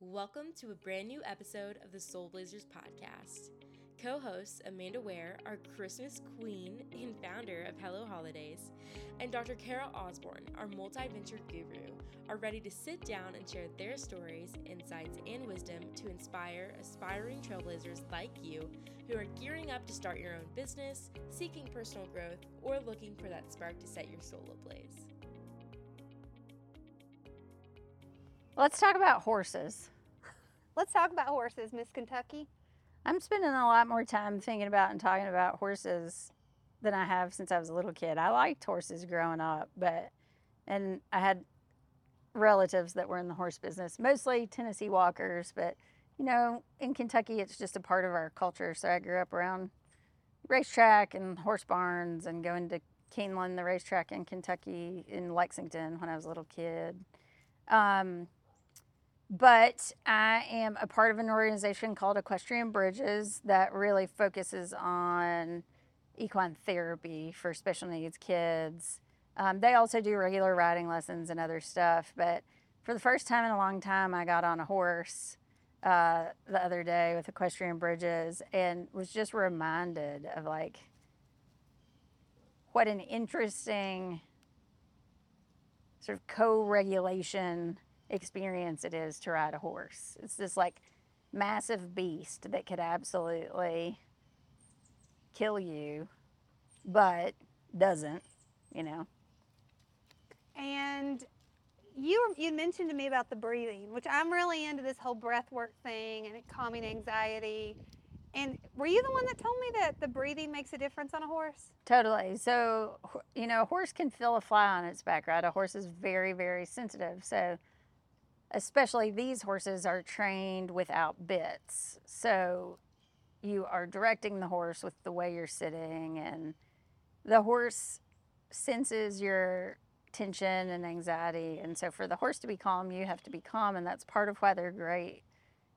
Welcome to a brand new episode of the Soul Blazers podcast. Co hosts Amanda Wray, our Christmas queen and founder of Hello Holidays, and Dr. Cara Osborne, our multi venture guru, are ready to sit down and share their stories, insights, and wisdom to inspire aspiring trailblazers like you who are gearing up to start your own business, seeking personal growth, or looking for that spark to set your soul ablaze. Let's talk about horses. Let's talk about horses, Miss Kentucky. I'm spending a lot more time thinking about and talking about horses than I have since I was a little kid. I liked horses growing up, but and I had relatives that were in the horse business, mostly Tennessee walkers, but you know, in Kentucky it's just a part of our culture. So I grew up around racetrack and horse barns and going to Keeneland, the racetrack in Kentucky in Lexington when I was a little kid. Um, but I am a part of an organization called Equestrian Bridges that really focuses on equine therapy for special needs kids. Um, they also do regular riding lessons and other stuff. But for the first time in a long time, I got on a horse uh, the other day with Equestrian Bridges and was just reminded of like what an interesting sort of co regulation experience it is to ride a horse. It's this like massive beast that could absolutely kill you, but doesn't, you know. And you you mentioned to me about the breathing, which I'm really into this whole breath work thing and calming anxiety. And were you the one that told me that the breathing makes a difference on a horse? Totally. So, you know, a horse can feel a fly on its back, right? A horse is very, very sensitive. So, especially these horses are trained without bits. So you are directing the horse with the way you're sitting, and the horse senses your tension and anxiety. And so, for the horse to be calm, you have to be calm. And that's part of why they're great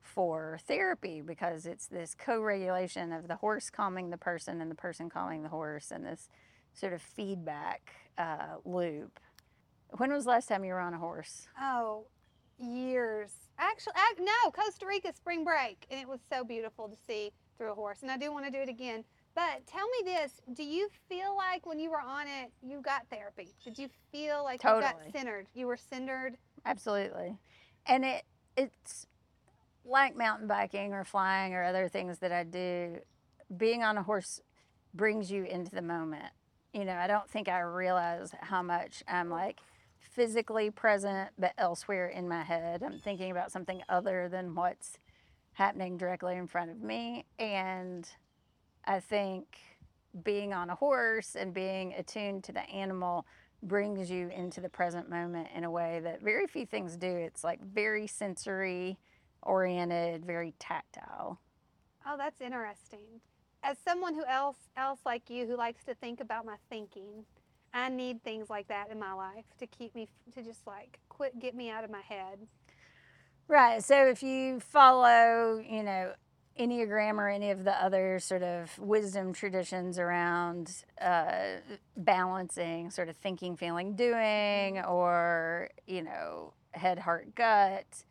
for therapy because it's this co regulation of the horse calming the person and the person calming the horse, and this sort of feedback uh, loop. When was the last time you were on a horse? Oh, years. Actually, I, no, Costa Rica spring break, and it was so beautiful to see through a horse. And I do want to do it again. But tell me this: Do you feel like when you were on it, you got therapy? Did you feel like totally. you got centered? You were centered. Absolutely, and it it's like mountain biking or flying or other things that I do. Being on a horse brings you into the moment. You know, I don't think I realize how much I'm like physically present, but elsewhere in my head. I'm thinking about something other than what's happening directly in front of me. And I think being on a horse and being attuned to the animal brings you into the present moment in a way that very few things do. It's like very sensory oriented, very tactile. Oh, that's interesting. As someone who else else like you who likes to think about my thinking, I need things like that in my life to keep me to just like quit get me out of my head. Right. So if you follow, you know, Enneagram or any of the other sort of wisdom traditions around uh, balancing sort of thinking, feeling, doing, mm-hmm. or, you know, head, heart, gut,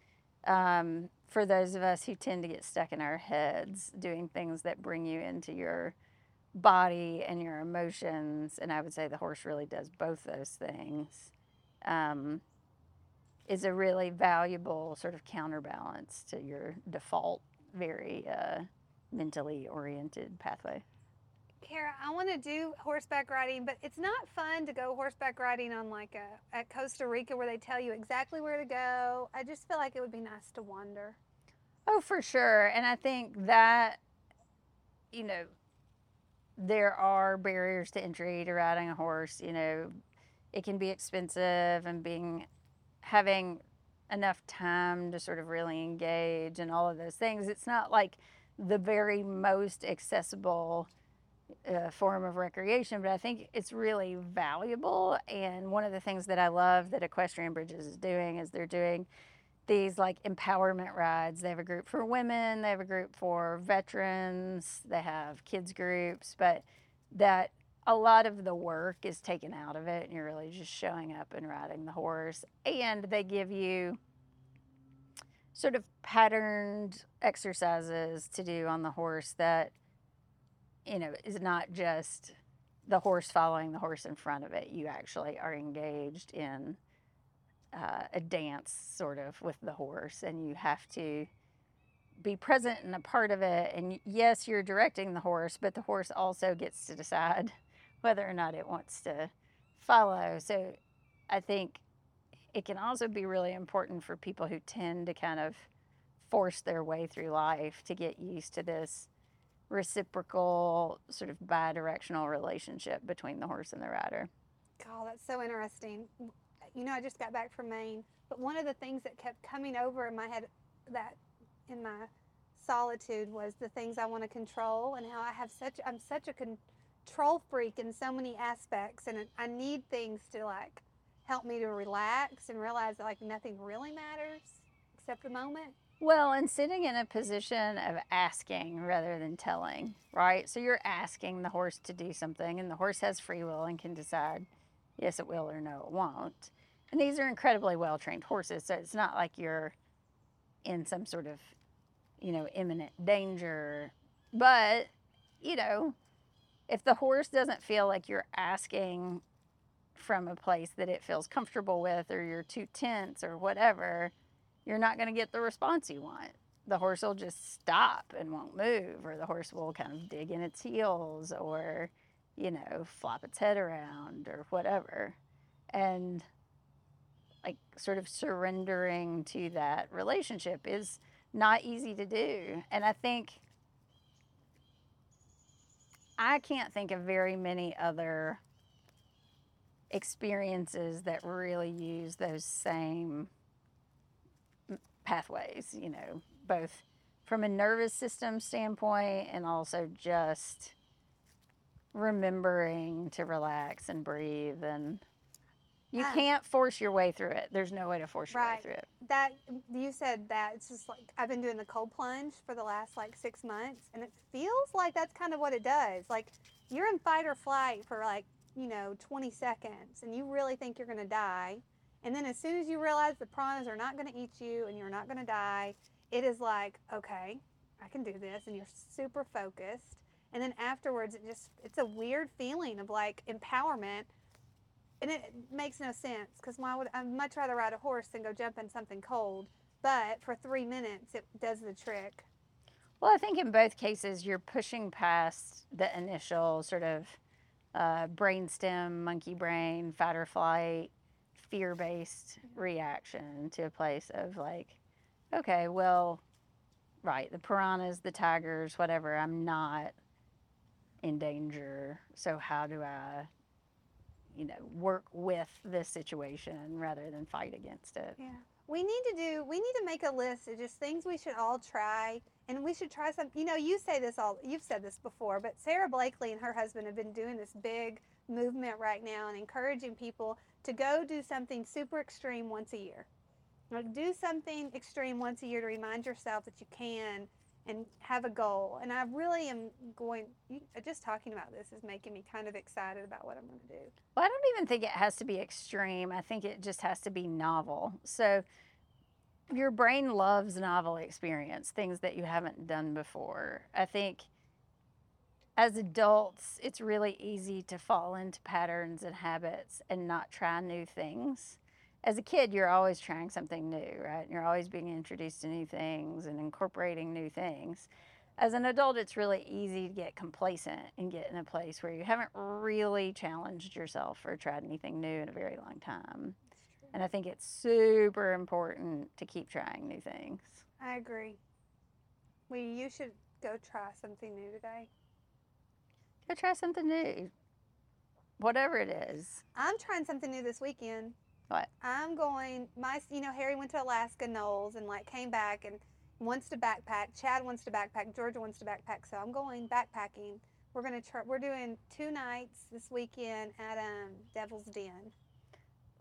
um, for those of us who tend to get stuck in our heads, doing things that bring you into your body and your emotions, and I would say the horse really does both those things, um, is a really valuable sort of counterbalance to your default, very uh, mentally oriented pathway. Cara, I want to do horseback riding, but it's not fun to go horseback riding on like a at Costa Rica where they tell you exactly where to go. I just feel like it would be nice to wander. Oh, for sure. And I think that you know there are barriers to entry to riding a horse. You know, it can be expensive, and being having enough time to sort of really engage and all of those things. It's not like the very most accessible uh, form of recreation, but I think it's really valuable. And one of the things that I love that Equestrian Bridges is doing is they're doing these like empowerment rides. They have a group for women, they have a group for veterans, they have kids groups, but that a lot of the work is taken out of it and you're really just showing up and riding the horse. And they give you sort of patterned exercises to do on the horse that you know is not just the horse following the horse in front of it. You actually are engaged in uh, a dance sort of with the horse, and you have to be present and a part of it. And yes, you're directing the horse, but the horse also gets to decide whether or not it wants to follow. So I think it can also be really important for people who tend to kind of force their way through life to get used to this reciprocal, sort of bi-directional relationship between the horse and the rider. Oh, that's so interesting. You know, I just got back from Maine, but one of the things that kept coming over in my head that in my solitude was the things I want to control and how I have such I'm such a control freak in so many aspects and I need things to like help me to relax and realize that like nothing really matters except the moment. Well, and sitting in a position of asking rather than telling, right? So you're asking the horse to do something, and the horse has free will and can decide yes, it will or no, it won't. And these are incredibly well trained horses, so it's not like you're in some sort of, you know, imminent danger. But, you know, if the horse doesn't feel like you're asking from a place that it feels comfortable with, or you're too tense, or whatever, you're not going to get the response you want. The horse will just stop and won't move, or the horse will kind of dig in its heels, or, you know, flop its head around, or whatever. And like sort of surrendering to that relationship is not easy to do. And I think I can't think of very many other experiences that really use those same pathways, you know, both from a nervous system standpoint and also just remembering to relax and breathe and you Yeah. can't force your way through it. There's no way to force your way through it. That you said that it's just like I've been doing the cold plunge for the last like six months, and it feels like that's kind of what it does. Like you're in fight or flight for like you know 20 seconds, and you really think you're gonna die, and then as soon as you realize the piranhas are not gonna eat you and you're not gonna die, it is like okay, I can do this, and you're super focused. And then afterwards, it just it's a weird feeling of like empowerment and it makes no sense because why would I'd much rather ride a horse than go jump in something cold. But for three minutes, it does the trick. Well, I think in both cases, you're pushing past the initial sort of uh, brainstem, monkey brain, fight or flight, fear based reaction to a place of like, okay, well, right, the piranhas, the tigers, whatever, I'm not in danger. So, how do I, you know, work with this situation rather than fight against it? Yeah. We need to do, we need to make a list of just things we should all try. And we should try some, you know, you say this all, you've said this before, but Sara Blakely and her husband have been doing this big movement right now and encouraging people to go do something super extreme once a year. Like do something extreme once a year to remind yourself that you can and have a goal. And I really am going, you, uh, just talking about this is making me kind of excited about what I'm going to do. Well, I don't even think it has to be extreme. I think it just has to be novel. So your brain loves novel experience, things that you haven't done before. I think as adults, it's really easy to fall into patterns and habits and not try new things. As a kid, you're always trying something new, right? You're always being introduced to new things and incorporating new things. As an adult, it's really easy to get complacent and get in a place where you haven't really challenged yourself or tried anything new in a very long time. And I think it's super important to keep trying new things. I agree. We, you should go try something new today. Go try something new, whatever it is. I'm trying something new this weekend. What? I'm going. My, you know, Harry went to Alaska NOLS and like came back and wants to backpack. Chad wants to backpack. Georgia wants to backpack. So I'm going backpacking. We're gonna try. We're doing two nights this weekend at um, Devil's Den.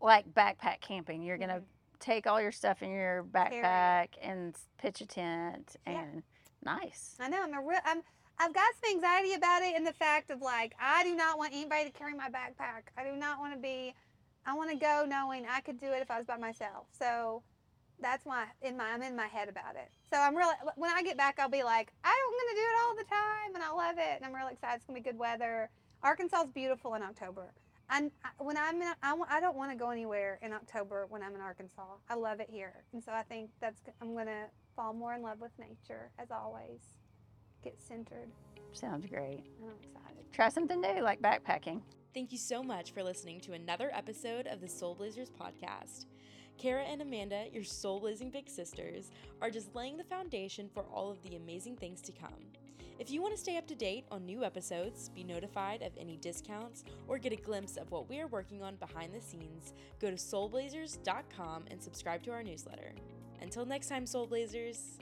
Like backpack camping, you're going to Mhm. take all your stuff in your backpack and pitch a tent Yeah. and nice. I know. I'm a real. I'm. I've got some anxiety about it, and the fact of like I do not want anybody to carry my backpack. I do not want to be. I want to go knowing I could do it if I was by myself. So that's my in my I'm in my head about it. So I'm really when I get back, I'll be like, I'm gonna do it all the time, and I love it, and I'm really excited. It's gonna be good weather. Arkansas is beautiful in October. And when I'm in, I, I don't want to go anywhere in October when I'm in Arkansas. I love it here, and so I think that's I'm gonna fall more in love with nature as always. Get centered. Sounds great. I'm excited. Try something new like backpacking. Thank you so much for listening to another episode of the Soul Blazers podcast. Cara and Amanda, your soul blazing big sisters, are just laying the foundation for all of the amazing things to come. If you want to stay up to date on new episodes, be notified of any discounts, or get a glimpse of what we are working on behind the scenes, go to soulblazers.com and subscribe to our newsletter. Until next time, Soul Blazers!